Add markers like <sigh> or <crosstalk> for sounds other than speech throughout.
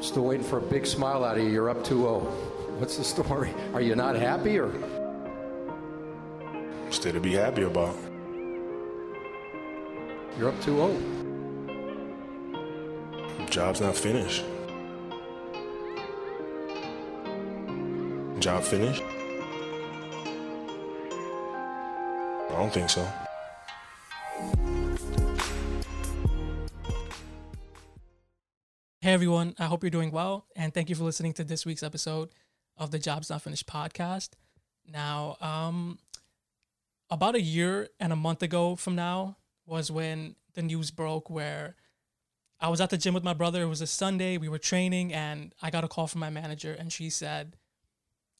Still waiting for a big smile out of you. You're up 2 0. What's the story? Are you not happy or? Still to be happy about. You're up 2 0. Job's not finished. Job finished? I don't think so. Hey everyone, I hope you're doing well, and thank you for listening to this week's episode of the Jobs Not Finished podcast. Now, um, about a year and a month ago from now was when the news broke where I was at the gym with my brother. It was a Sunday. We were training, and I got a call from my manager, and she said,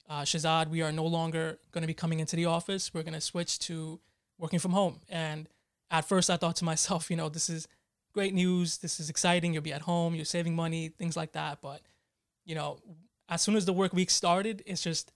uh, Shahzad, we are no longer going to be coming into the office. We're going to switch to working from home. And at first, I thought to myself, you know, this is great news. This is exciting. You'll be at home. You're saving money, things like that. But you know, as soon as the work week started, it's just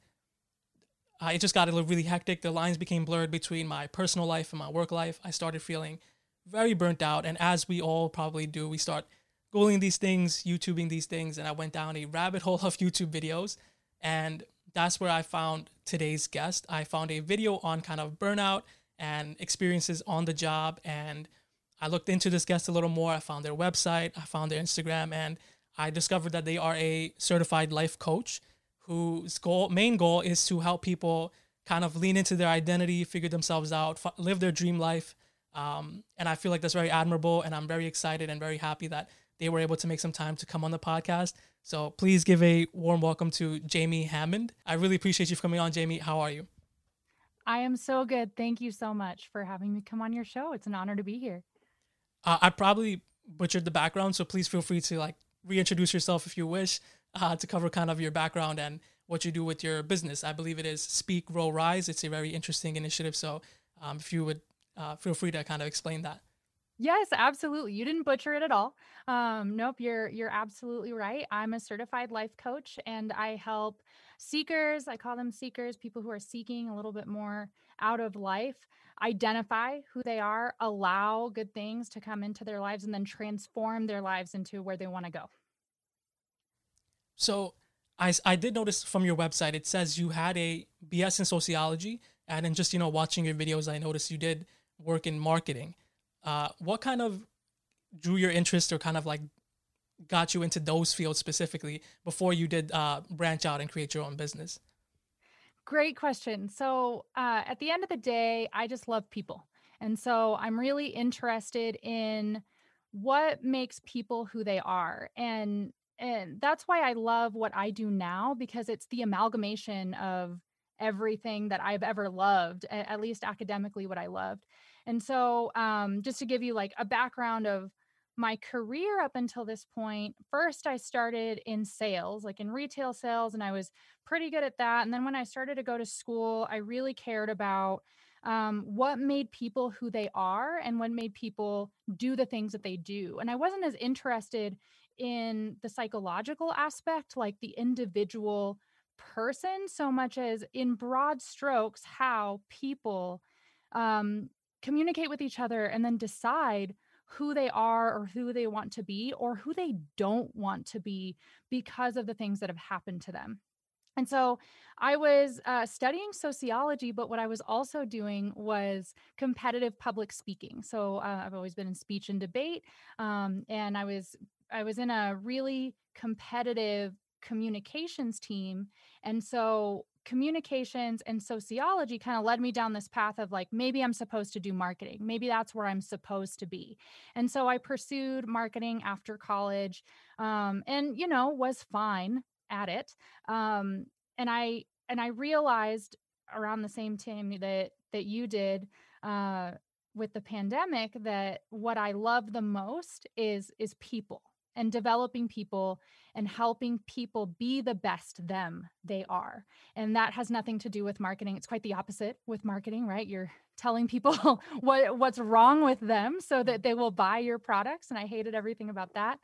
uh, it just got a little really hectic. The lines became blurred between my personal life and my work life. I started feeling very burnt out, and as we all probably do, we start googling these things, YouTubing these things, and I went down a rabbit hole of <laughs> YouTube videos, and that's where I found today's guest. I found a video on kind of burnout and experiences on the job and I looked into this guest a little more. I found their website, I found their Instagram, and I discovered that they are a certified life coach whose goal, main goal is to help people kind of lean into their identity, figure themselves out, f- live their dream life. Um, and I feel like that's very admirable, and I'm very excited and very happy that they were able to make some time to come on the podcast. So please give a warm welcome to Jamie Hammond. I really appreciate you for coming on, Jamie. How are you? I am so good. Thank you so much for having me come on your show. It's an honor to be here. Uh, I probably butchered the background, so please feel free to like reintroduce yourself if you wish uh, to cover kind of your background and what you do with your business. I believe it is Speak, Grow, Rise. It's a very interesting initiative. So um, if you would uh, feel free to kind of explain that. Yes, absolutely. You didn't butcher it at all. Um, nope, you're you're absolutely right. I'm a certified life coach, and I help seekers. I call them seekers, people who are seeking a little bit more out of life identify who they are, allow good things to come into their lives, and then transform their lives into where they want to go. So, I, I did notice from your website, it says you had a BS in sociology. And then just, you know, watching your videos, I noticed you did work in marketing. Uh, what kind of drew your interest or kind of like got you into those fields specifically before you did uh, branch out and create your own business? Great question. So, uh, at the end of the day, I just love people. And so I'm really interested in what makes people who they are. And and that's why I love what I do now because it's the amalgamation of everything that I've ever loved, at least academically what I loved. And so um, just to give you like a background of my career up until this point, first I started in sales, like in retail sales, and I was pretty good at that. And then when I started to go to school, I really cared about um, what made people who they are and what made people do the things that they do. And I wasn't as interested in the psychological aspect, like the individual person, so much as in broad strokes, how people um, communicate with each other and then decide who they are or who they want to be or who they don't want to be because of the things that have happened to them. And so I was uh, studying sociology, but what I was also doing was competitive public speaking. So uh, I've always been in speech and debate, um, and I was I was in a really competitive communications team, and so communications and sociology kind of led me down this path of like maybe I'm supposed to do marketing. Maybe that's where I'm supposed to be. And so I pursued marketing after college um, and you know was fine at it. Um, and I and I realized around the same time that that you did uh, with the pandemic that what I love the most is is people and developing people and helping people be the best them they are. And that has nothing to do with marketing. It's quite the opposite with marketing, right? You're telling people <laughs> what what's wrong with them so that they will buy your products and I hated everything about that.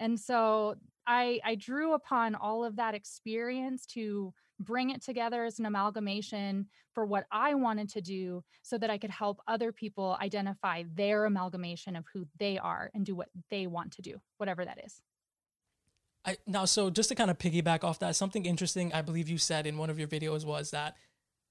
And so I I drew upon all of that experience to bring it together as an amalgamation for what I wanted to do so that I could help other people identify their amalgamation of who they are and do what they want to do, whatever that is. I now so just to kind of piggyback off that, something interesting I believe you said in one of your videos was that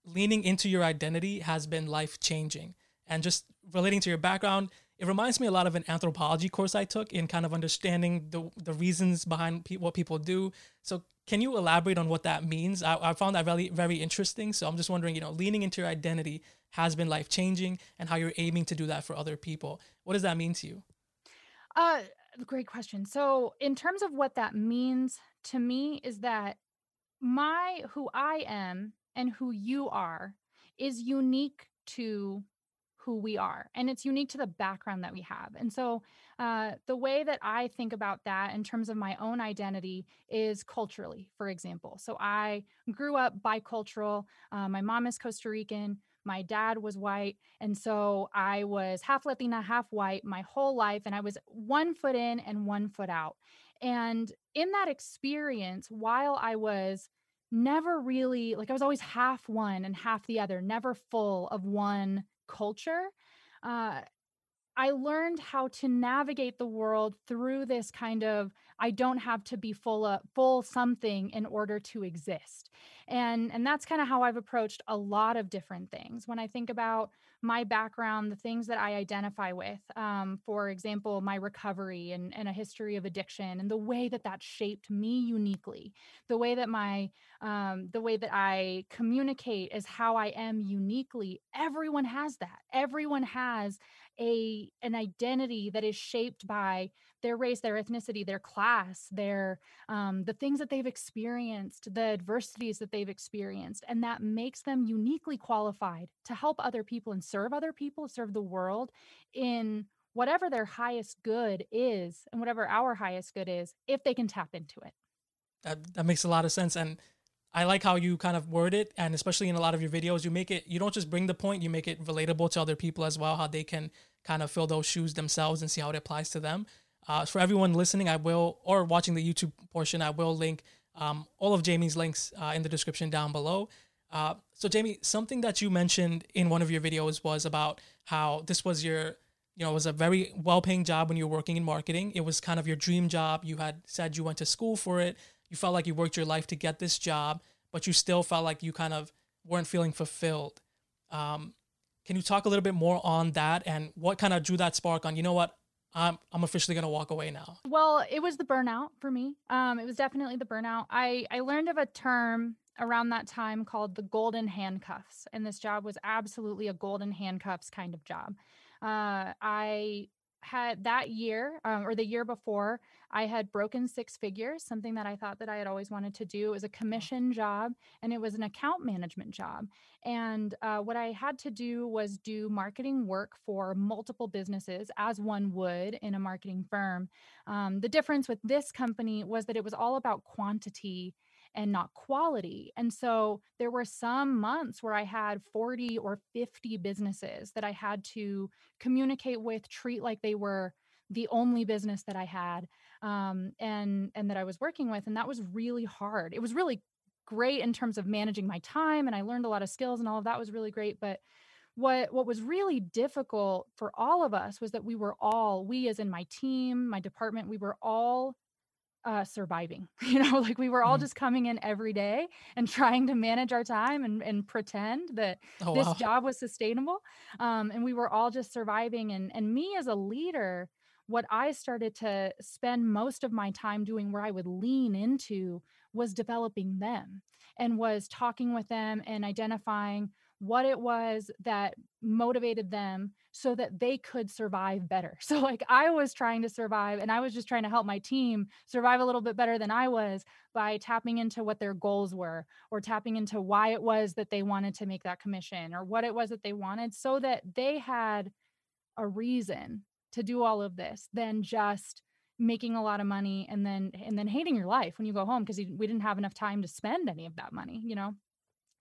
leaning into your identity has been life changing. And just relating to your background, it reminds me a lot of an anthropology course I took in kind of understanding the the reasons behind pe- what people do. So can you elaborate on what that means? I, I found that really very interesting. So I'm just wondering, you know, leaning into your identity has been life changing, and how you're aiming to do that for other people. What does that mean to you? Uh, great question. So, in terms of what that means to me, is that my who I am and who you are is unique to who we are and it's unique to the background that we have and so uh, the way that i think about that in terms of my own identity is culturally for example so i grew up bicultural uh, my mom is costa rican my dad was white. And so I was half Latina, half white my whole life. And I was one foot in and one foot out. And in that experience, while I was never really like, I was always half one and half the other, never full of one culture. Uh, I learned how to navigate the world through this kind of I don't have to be full of full something in order to exist. And and that's kind of how i've approached a lot of different things. When i think about my background the things that i identify with um, for example my recovery and, and a history of addiction and the way that that shaped me uniquely the way that my um, the way that i communicate is how i am uniquely everyone has that. Everyone has a an identity that is shaped by their race, their ethnicity, their class, their um, the things that they've experienced, the adversities that they've experienced, and that makes them uniquely qualified to help other people and serve other people, serve the world in whatever their highest good is, and whatever our highest good is, if they can tap into it. That that makes a lot of sense, and I like how you kind of word it, and especially in a lot of your videos, you make it. You don't just bring the point; you make it relatable to other people as well. How they can kind of fill those shoes themselves and see how it applies to them. Uh, for everyone listening, I will, or watching the YouTube portion, I will link um, all of Jamie's links uh, in the description down below. Uh, so, Jamie, something that you mentioned in one of your videos was about how this was your, you know, it was a very well paying job when you were working in marketing. It was kind of your dream job. You had said you went to school for it. You felt like you worked your life to get this job, but you still felt like you kind of weren't feeling fulfilled. Um, can you talk a little bit more on that and what kind of drew that spark on, you know what, I'm I'm officially gonna walk away now. Well, it was the burnout for me. Um, it was definitely the burnout. I I learned of a term around that time called the golden handcuffs, and this job was absolutely a golden handcuffs kind of job. Uh, I had that year um, or the year before i had broken six figures something that i thought that i had always wanted to do. It was a commission job and it was an account management job. And uh, what i had to do was do marketing work for multiple businesses as one would in a marketing firm. Um, the difference with this company was that it was all about quantity and not quality. And so there were some months where I had 40 or 50 businesses that I had to communicate with, treat like they were the only business that I had um, and and that I was working with, and that was really hard. It was really great in terms of managing my time, and I learned a lot of skills, and all of that was really great. But what what was really difficult for all of us was that we were all we as in my team my department we were all uh, surviving. <laughs> You know, like we were all mm. just coming in every day and trying to manage our time and, and pretend that oh, this wow. job was sustainable. Um, and we were all just surviving. And, and me as a leader, what I started to spend most of my time doing, where I would lean into, was developing them and was talking with them and identifying what it was that motivated them so that they could survive better. <laughs> So, like, I was trying to survive and I was just trying to help my team survive a little bit better than I was by tapping into what their goals were or tapping into why it was that they wanted to make that commission or what it was that they wanted so that they had a reason to do all of this than just making a lot of money and then and then hating your life when you go home because we didn't have enough time to spend any of that money you know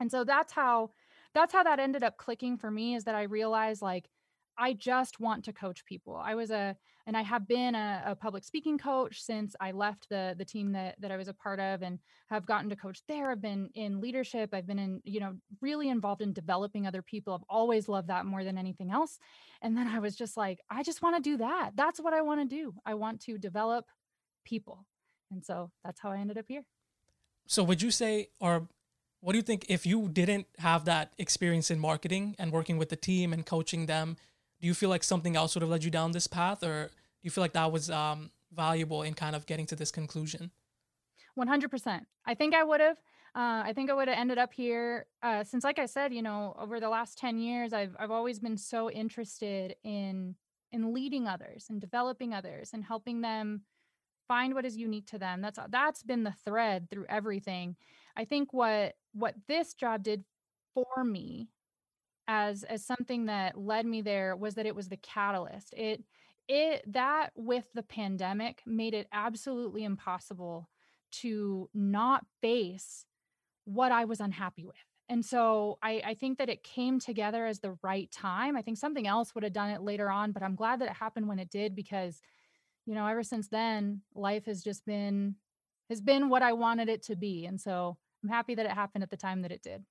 and so that's how that's how that ended up clicking for me is that I realized like I just want to coach people. I was a and I have been a, a, public speaking coach since I left the the team that that I was a part of and have gotten to coach there. I've been in leadership. I've been in, you know, really involved in developing other people. I've always loved that more than anything else. And then I was just like, I just want to do that. That's what I want to do. I want to develop people. And so that's how I ended up here. So would you say, or what do you think if you didn't have that experience in marketing and working with the team and coaching them, do you feel like something else would have led you down this path or do you feel like that was um, valuable in kind of getting to this conclusion? 100%. I think I would have. Uh, I think I would have ended up here uh, since, like I said, you know, over the last 10 years, I've, I've always been so interested in in leading others and developing others and helping them find what is unique to them that's that's been the thread through everything i think what what this job did for me as as something that led me there was that it was the catalyst. It it that with the pandemic made it absolutely impossible to not face what i was unhappy with. And so I, I think that it came together as the right time. I think something else would have done it later on but i'm glad that it happened when it did because you know ever since then life has just been has been what i wanted it to be. And so i'm happy that it happened at the time that it did.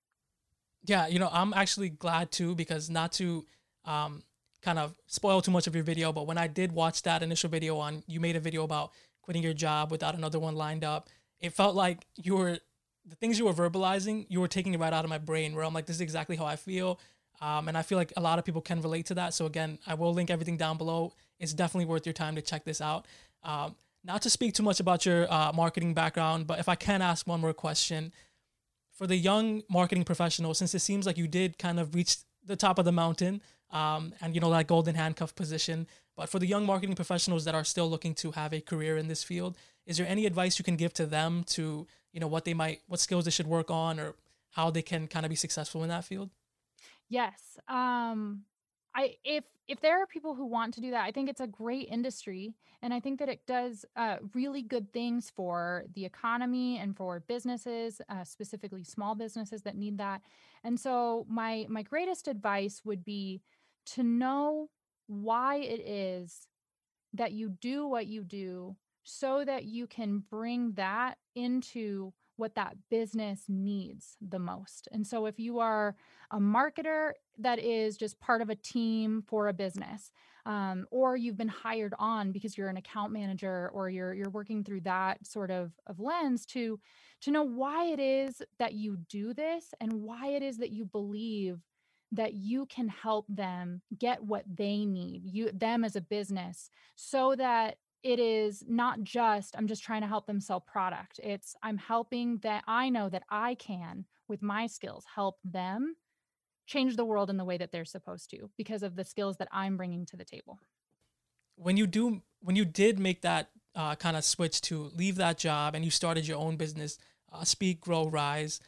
Yeah you know i'm actually glad too because not to um, kind of spoil too much of your video but when i did watch that initial video on you made a video about quitting your job without another one lined up it felt like you were the things you were verbalizing you were taking it right out of my brain where i'm like this is exactly how i feel um, and i feel like a lot of people can relate to that. So again i will link everything down below. It's definitely worth your time to check this out. Um, not to speak too much about your uh, marketing background, but if I can ask one more question for the young marketing professional, since it seems like you did kind of reach the top of the mountain um, and you know that golden handcuff position, but for the young marketing professionals that are still looking to have a career in this field, is there any advice you can give to them to you know what they might, what skills they should work on, or how they can kind of be successful in that field? Yes. Um, I if if there are people who want to do that, I think it's a great industry, and I think that it does uh, really good things for the economy and for businesses, uh, specifically small businesses that need that. And so my my greatest advice would be to know why it is that you do what you do, so that you can bring that into what that business needs the most. And so if you are a marketer that is just part of a team for a business, um, or you've been hired on because you're an account manager or you're you're working through that sort of, of lens to to know why it is that you do this and why it is that you believe that you can help them get what they need you them as a business so that it is not just i'm just trying to help them sell product. It's i'm helping that i know that i can with my skills help them change the world in the way that they're supposed to because of the skills that i'm bringing to the table. When you do when you did make that uh, kind of switch to leave that job and you started your own business uh, speak grow rise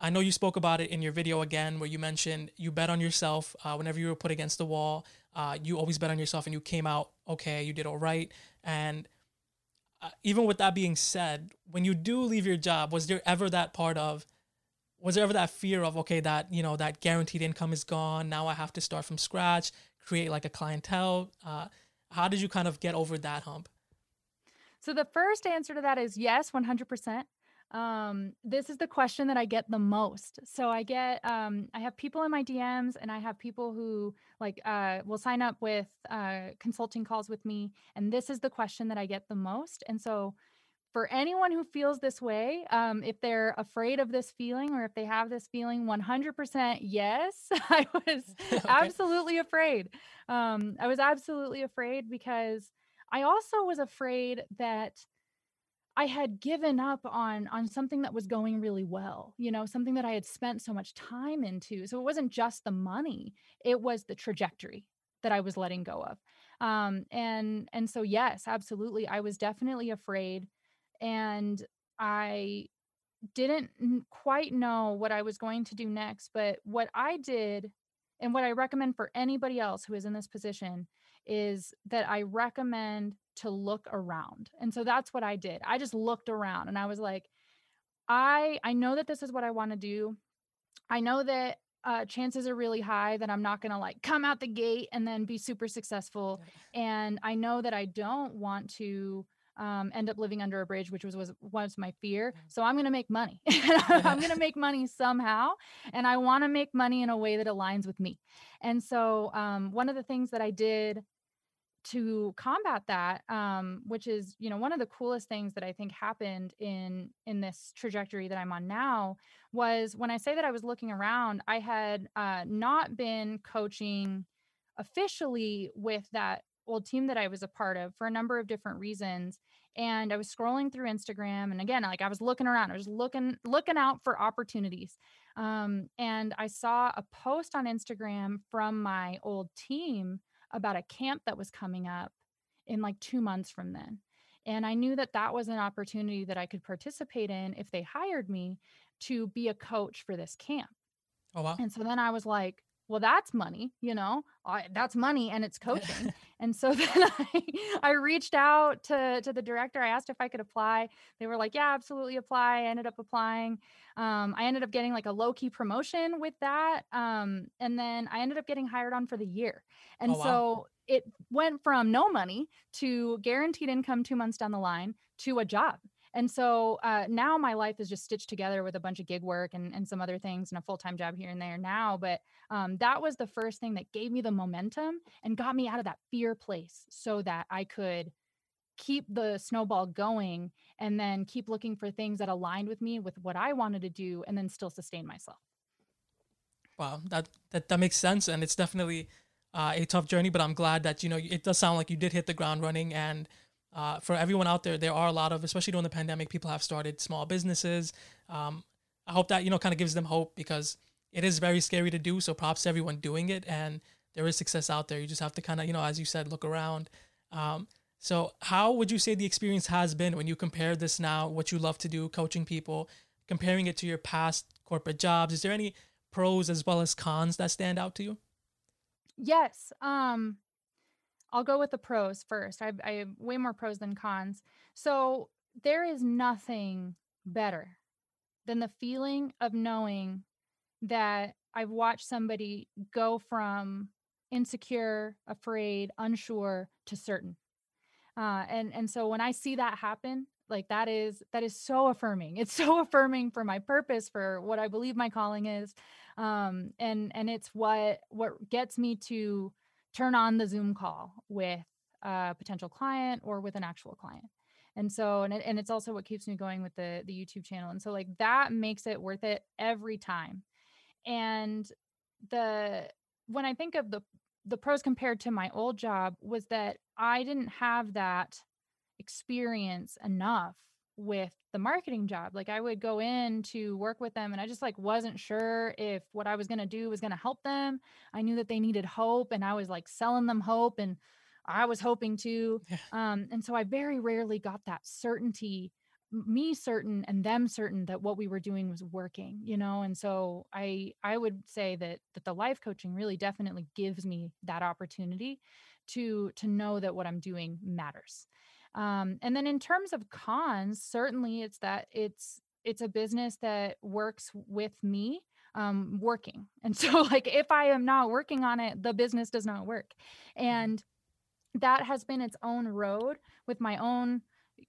i know you spoke about it in your video again where you mentioned you bet on yourself uh, whenever you were put against the wall uh, you always bet on yourself and you came out okay you did all right and uh, even with that being said, when you do leave your job, was there ever that part of, was there ever that fear of, okay, that, you know, that guaranteed income is gone. Now I have to start from scratch, create like a clientele. Uh, how did you kind of get over that hump? So the first answer to that is yes, 100% um, this is the question that I get the most. So I get, um, I have people in my DMs and I have people who like uh, will sign up with uh, consulting calls with me. And this is the question that I get the most. And so for anyone who feels this way, um, if they're afraid of this feeling or if they have this feeling, 100% yes, <laughs> I was <laughs> okay. absolutely afraid. Um, I was absolutely afraid because I also was afraid that I had given up on on something that was going really well, you know, something that I had spent so much time into. So it wasn't just the money; it was the trajectory that I was letting go of. Um, and and so yes, absolutely, I was definitely afraid, and I didn't quite know what I was going to do next. But what I did, and what I recommend for anybody else who is in this position, is that I recommend to look around. And so that's what I did. I just looked around and I was like, I I know that this is what I want to do. I know that uh, chances are really high that I'm not going to like come out the gate and then be super successful. And I know that I don't want to um, end up living under a bridge, which was was was my fear. So I'm going to make money. <laughs> I'm going to make money somehow, and I want to make money in a way that aligns with me. And so um, one of the things that I did to combat that um, which is you know one of the coolest things that i think happened in in this trajectory that i'm on now was when i say that i was looking around i had uh, not been coaching officially with that old team that i was a part of for a number of different reasons and i was scrolling through instagram and again like i was looking around i was looking looking out for opportunities um, and i saw a post on instagram from my old team about a camp that was coming up in like two months from then. And I knew that that was an opportunity that I could participate in if they hired me to be a coach for this camp. Oh, wow. And so then I was like, well, that's money, you know, I, that's money and it's <laughs> coaching. And so <laughs> then I, I reached out to, to the director. I asked if I could apply. They were like, yeah, absolutely apply. I ended up applying. Um, I ended up getting like a low key promotion with that. Um, and then I ended up getting hired on for the year. And oh, wow. so it went from no money to guaranteed income two months down the line to a job. And so uh, now my life is just stitched together with a bunch of gig work and, and some other things and a full time job here and there now. But um, that was the first thing that gave me the momentum and got me out of that fear place so that I could keep the snowball going and then keep looking for things that aligned with me with what I wanted to do and then still sustain myself. Wow, that that, that makes sense and it's definitely uh, a tough journey, but I'm glad that you know it does sound like you did hit the ground running and uh, for everyone out there, there are a lot of, especially during the pandemic, people have started small businesses. Um, I hope that you know kind of gives them hope because it is very scary to do. So props to everyone doing it, and there is success out there. You just have to kind of you know, as you said, look around. Um, so how would you say the experience has been when you compare this now, what you love to do, coaching people, comparing it to your past corporate jobs? Is there any pros as well as cons that stand out to you? Yes. Um, I'll go with the pros first. I, I have way more pros than cons. So there is nothing better than the feeling of knowing that I've watched somebody go from insecure, afraid, unsure to certain. Uh, and and so when I see that happen, like that is that is so affirming. It's <laughs> so affirming for my purpose, for what I believe my calling is, um, and and it's what what gets me to turn on the Zoom call with a potential client or with an actual client. And so, and, it, and it's also what keeps me going with the, the YouTube channel. And so like that makes it worth it every time. And the, when I think of the, the pros compared to my old job was that I didn't have that experience enough with the marketing job. Like I would go in to work with them and I just like wasn't sure if what I was going to do was going to help them. I knew that they needed hope and I was like selling them hope and I was hoping to. Yeah. Um and so I very rarely got that certainty me certain and them certain that what we were doing was working you know and so i i would say that that the life coaching really definitely gives me that opportunity to to know that what i'm doing matters um, and then in terms of cons, certainly it's that it's it's a business that works with me um, working. <laughs> And so like if I am not working on it, the business does not work. Mm-hmm. And that has been its own road with my own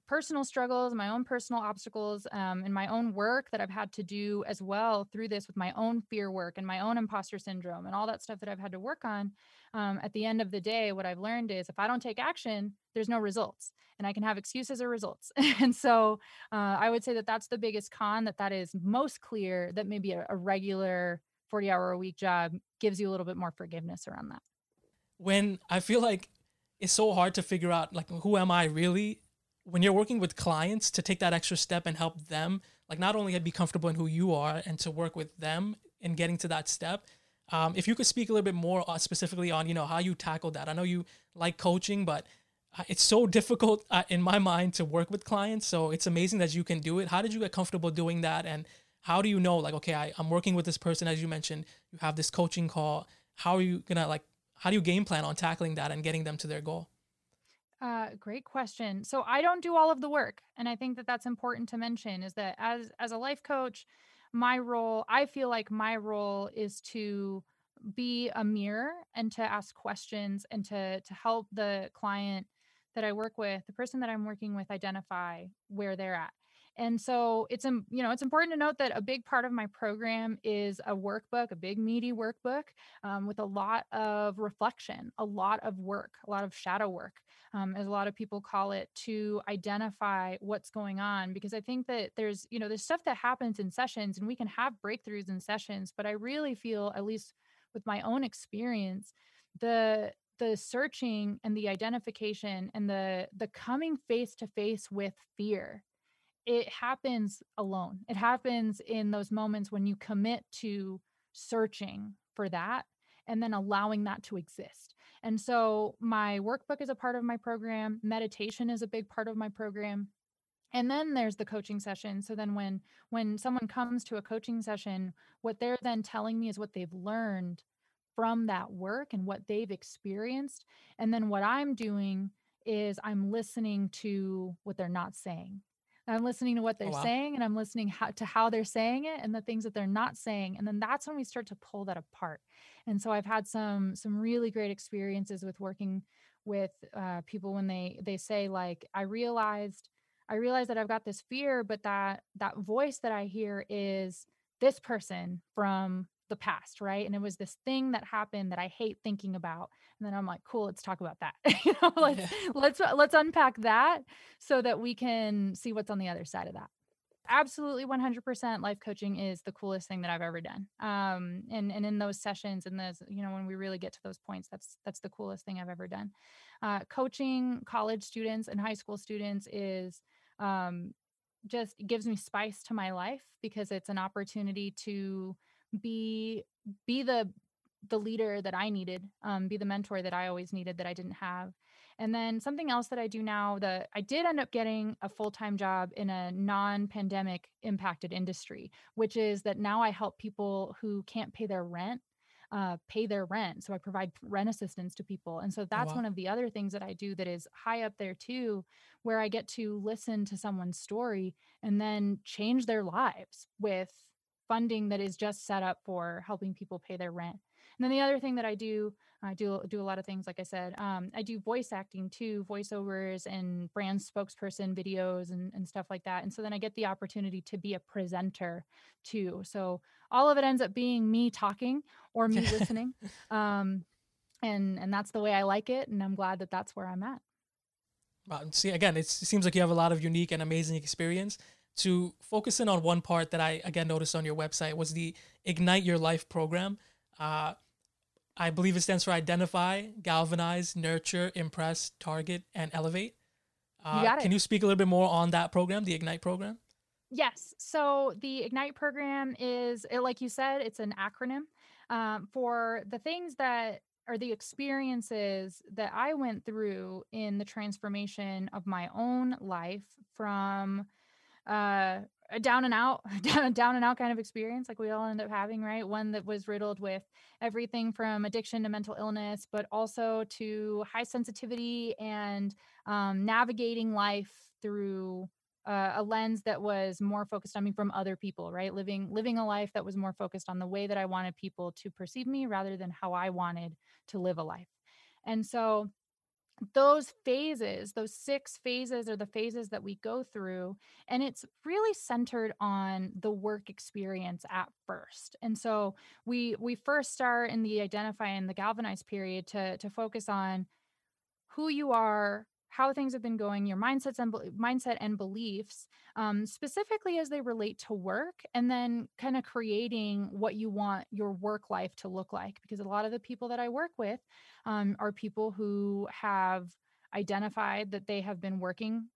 personal struggles, my own personal obstacles, um, and my own work that I've had to do as well through this with my own fear work and my own imposter syndrome and all that stuff that I've had to work on. Um, at the end of the day, what I've learned is if I don't take action, there's no results, and I can have excuses or results. <laughs> and so uh, I would say that that's the biggest con. That that is most clear. That maybe a, a regular 40 hour a week job gives you a little bit more forgiveness around that. When I feel like it's so hard to figure out like who am I really when you're working with clients to take that extra step and help them like not only be comfortable in who you are and to work with them in getting to that step um, if you could speak a little bit more uh, specifically on you know how you tackled that i know you like coaching but uh, it's so <laughs> difficult uh, in my mind to work with clients so it's amazing that you can do it how did you get comfortable doing that and how do you know like okay I, i'm working with this person as you mentioned you have this coaching call how are you gonna like how do you game plan on tackling that and getting them to their goal uh, great question. So I don't do all of the work, and I think that that's important to mention. Is that as as a life coach, my role, I feel like my role is to be a mirror and to ask questions and to to help the client that I work with, the person that I'm working with, identify where they're at. and so it's um, you know it's important to note that a big part of my program is a workbook a big meaty workbook um, with a lot of reflection a lot of work a lot of shadow work um, as a lot of people call it to identify what's going on because i think that there's you know there's stuff that happens in sessions and we can have breakthroughs in sessions but i really feel at least with my own experience the the searching and the identification and the the coming face to face with fear it happens alone. It happens in those moments when you commit to searching for that and then allowing that to exist. And so my workbook is a part of my program, meditation is a big part of my program. And then there's the coaching session. So then when when someone comes to a coaching session, what they're then telling me is what they've learned from that work and what they've experienced. And then what I'm doing is I'm listening to what they're not saying I'm listening to what oh, they're oh, wow. saying and I'm listening how, to how they're saying it and the things that they're not saying. And then that's when we start to pull that apart. And so I've had some some really great experiences with working with uh, people when they they say like I realized I realized that I've got this fear, but that that voice that I hear is this person from the past, right? And it was this thing that happened that I hate thinking about. And then I'm like, cool, let's talk about that. <laughs> you know, let's yeah. <laughs> let's let's unpack that so that we can see what's on the other side of that. Absolutely 100% life coaching is the coolest thing that I've ever done. Um and and in those sessions and those you know when we really get to those points that's that's the coolest thing I've ever done. Uh coaching college students and high school students is um just gives me spice to my life because it's an opportunity to be be the the leader that I needed, um, be the mentor that I always needed that I didn't have. And then something else that I do now that I did end up getting a full time job in a non pandemic impacted industry, which is that now I help people who can't pay their rent. Uh, pay their rent. So I provide rent assistance to people. And so oh, that's wow. one of the other things that I do that is high up there too, where I get to listen to someone's story and then change their lives with funding that is just set up for helping people pay their rent. And then the other thing that I do, I do do a lot of things. Like I said, um, I do voice acting too, voiceovers and brand spokesperson videos and, and stuff like that. And so then I get the opportunity to be a presenter too. So all of it ends up being me talking or me listening, <laughs> um, and and that's the way I like it. And I'm glad that that's where I'm at. Wow. See, again, it seems like you have a lot of unique and amazing experience to focus in on one part that I again noticed on your website was the Ignite Your Life program. Uh, I believe it stands for Identify, Galvanize, Nurture, Impress, Target, and Elevate. Uh, you got it. Can you speak a little bit more on that program, the Ignite program? Yes. So the Ignite program is, like you said, it's an acronym um, for the things that are the experiences that I went through in the transformation of my own life from uh a down and out <laughs> down and out kind of experience like we all end up having right? One that was riddled with everything from addiction to mental illness but also to high sensitivity and um, navigating life through uh, a lens that was more focused on me from other people right? Living living a life that was more focused on the way that i wanted people to perceive me rather than how i wanted to live a life. And so those phases, those six phases are the phases that we go through. And it's really centered on the work experience at first. And so we we first start in the identify and the galvanize period to to focus on who you are, how things have been going, your mindsets and mindset and beliefs, um, specifically as they relate to work, and then kind of creating what you want your work life to look like. Because a lot of the people that I work with um, are people who have identified that they have been working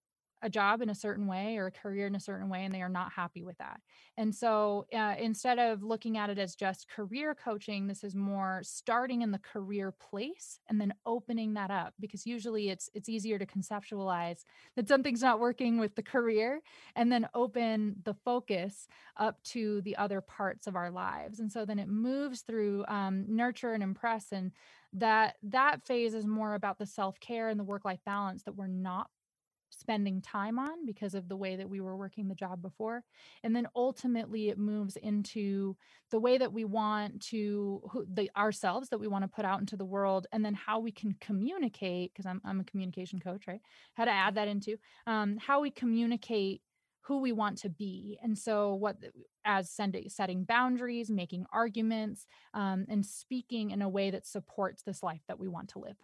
a job in a certain way or a career in a certain way and they are not happy with that. And so uh, instead of looking at it as just career coaching, this is more starting in the career place and then opening that up because usually it's it's easier to conceptualize that something's not working with the career and then open the focus up to the other parts of our lives. And so then it moves through um, nurture and impress and that that phase is more about the self-care and the work-life balance that we're not spending time on because of the way that we were working the job before and then ultimately it moves into the way that we want to the ourselves that we want to put out into the world and then how we can communicate because I'm, I'm a communication coach right how to add that into um, how we communicate who we want to be. And so, what as sending, setting boundaries, making arguments, um, and speaking in a way that supports this life that we want to live.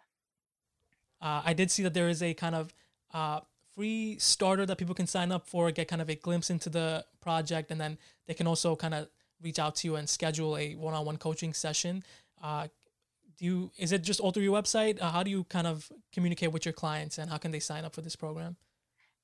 Uh, I did see that there is a kind of uh, free starter that people can sign up for, get kind of a glimpse into the project, and then they can also kind of reach out to you and schedule a one-on-one coaching session. Uh, do you is it just all through your website? Uh, how do you kind of communicate with your clients, and how can they sign up for this program?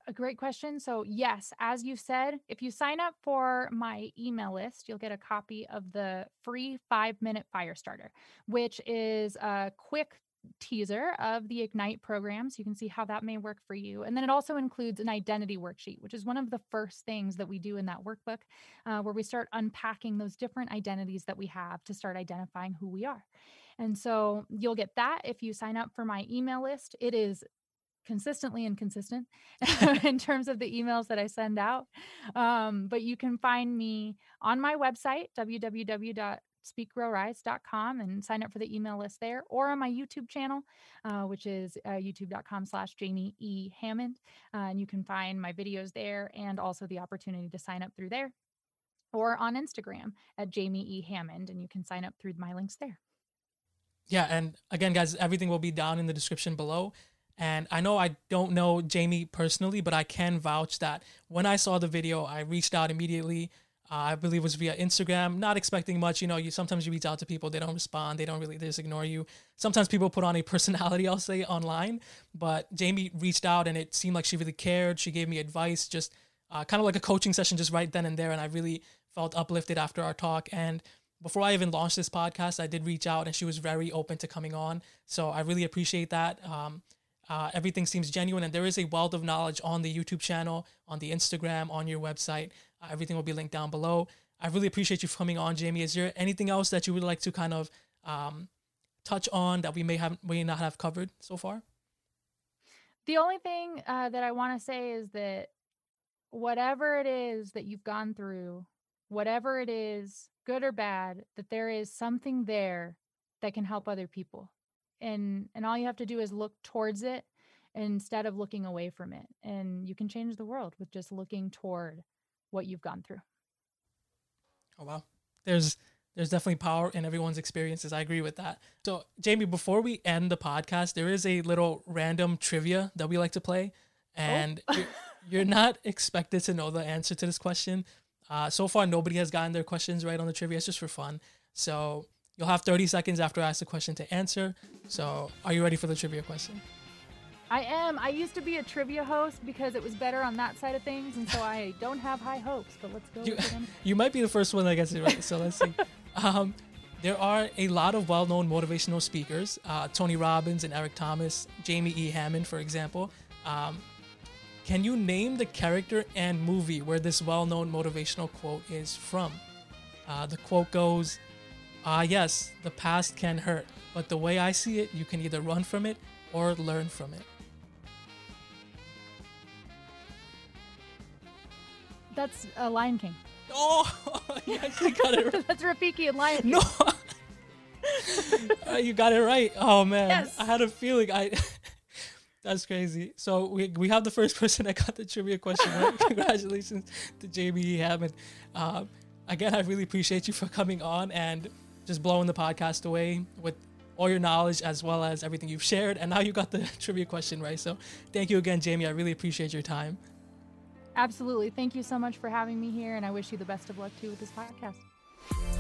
A great question. So, yes, as you said, if you sign up for my email list, you'll get a copy of the free five minute fire starter, which is a quick teaser of the Ignite program so you can see how that may work for you. And then it also includes an identity worksheet, which is one of the first things that we do in that workbook, uh, where we start unpacking those different identities that we have to start identifying who we are. And so you'll get that if you sign up for my email list. It is consistently inconsistent <laughs> in terms of the emails that I send out. Um, but you can find me on my website, www.speakgrowrise.com and sign up for the email list there or on my YouTube channel, uh, which is uh, youtube.com slash Jamie E. Hammond. Uh, and you can find my videos there and also the opportunity to sign up through there or on Instagram at Jamie E. Hammond. And you can sign up through my links there. Yeah, and again, guys, everything will be down in the description below. And I know I don't know Jamie personally, but I can vouch that when I saw the video, I reached out immediately. I believe it was via Instagram, not expecting much. You know, you sometimes you reach out to people, they don't respond, they don't really they just ignore you. Sometimes people put on a <laughs> personality, I'll say, online. But Jamie reached out, and it seemed like she really cared. She gave me advice, just uh, kind of like a coaching session, just right then and there. And I really felt uplifted after our talk. And before I even launched this podcast, I did reach out, and she was very open to coming on. So I really appreciate that. Um, uh, everything seems genuine, and there is a wealth of knowledge on the YouTube channel, on the Instagram, on your website. Everything will be linked down below. I really appreciate you coming on, Jamie. Is there anything else that you would like to kind of um, touch on that we may have may not have covered so far? The only thing uh, that I want to say is that whatever it is that you've gone through, whatever it is, good or bad, that there is something there that can help other people and and all you have to do is look towards it instead of looking away from it and you can change the world with just looking toward what you've gone through. Oh wow. There's there's definitely power in everyone's experiences. I agree with that. So jamie before we end the podcast there is a little random trivia that we like to play and oh. <laughs> you're, you're, not expected to know the answer to this question. Uh, so far nobody has gotten their questions right on the trivia. It's just for fun. So You'll have 30 seconds after I ask the question to answer. So, are you ready for the trivia question? I am. I used to be a trivia host because it was better on that side of things, and so I don't have high hopes. But let's go. You, <laughs> you might be the first one that gets it right. So let's see. <laughs> um, there are a lot of well-known motivational speakers: uh, Tony Robbins and Eric Thomas, Jamie E. Hammond, for example. Um, can you name the character and movie where this well-known motivational quote is from? Uh, the quote goes. Ah, yes, the past can hurt, but the way I see it, you can either run from it or learn from it. That's a Lion King. Oh, <laughs> you got it. Right. <laughs> That's Rafiki and Lion King. No, <laughs> uh, you got it right. Oh man, yes. I had a feeling. I. That's crazy. So we, we have the first person that got the trivia question right. Congratulations to Jamie Hammond. Um, again, I really appreciate you for coming on and just blowing the podcast away with all your knowledge as well as everything you've shared. And now you got the trivia question right. So thank you again, Jamie. I really appreciate your time. Absolutely. Thank you so much for having me here, and I wish you the best of luck too with this podcast.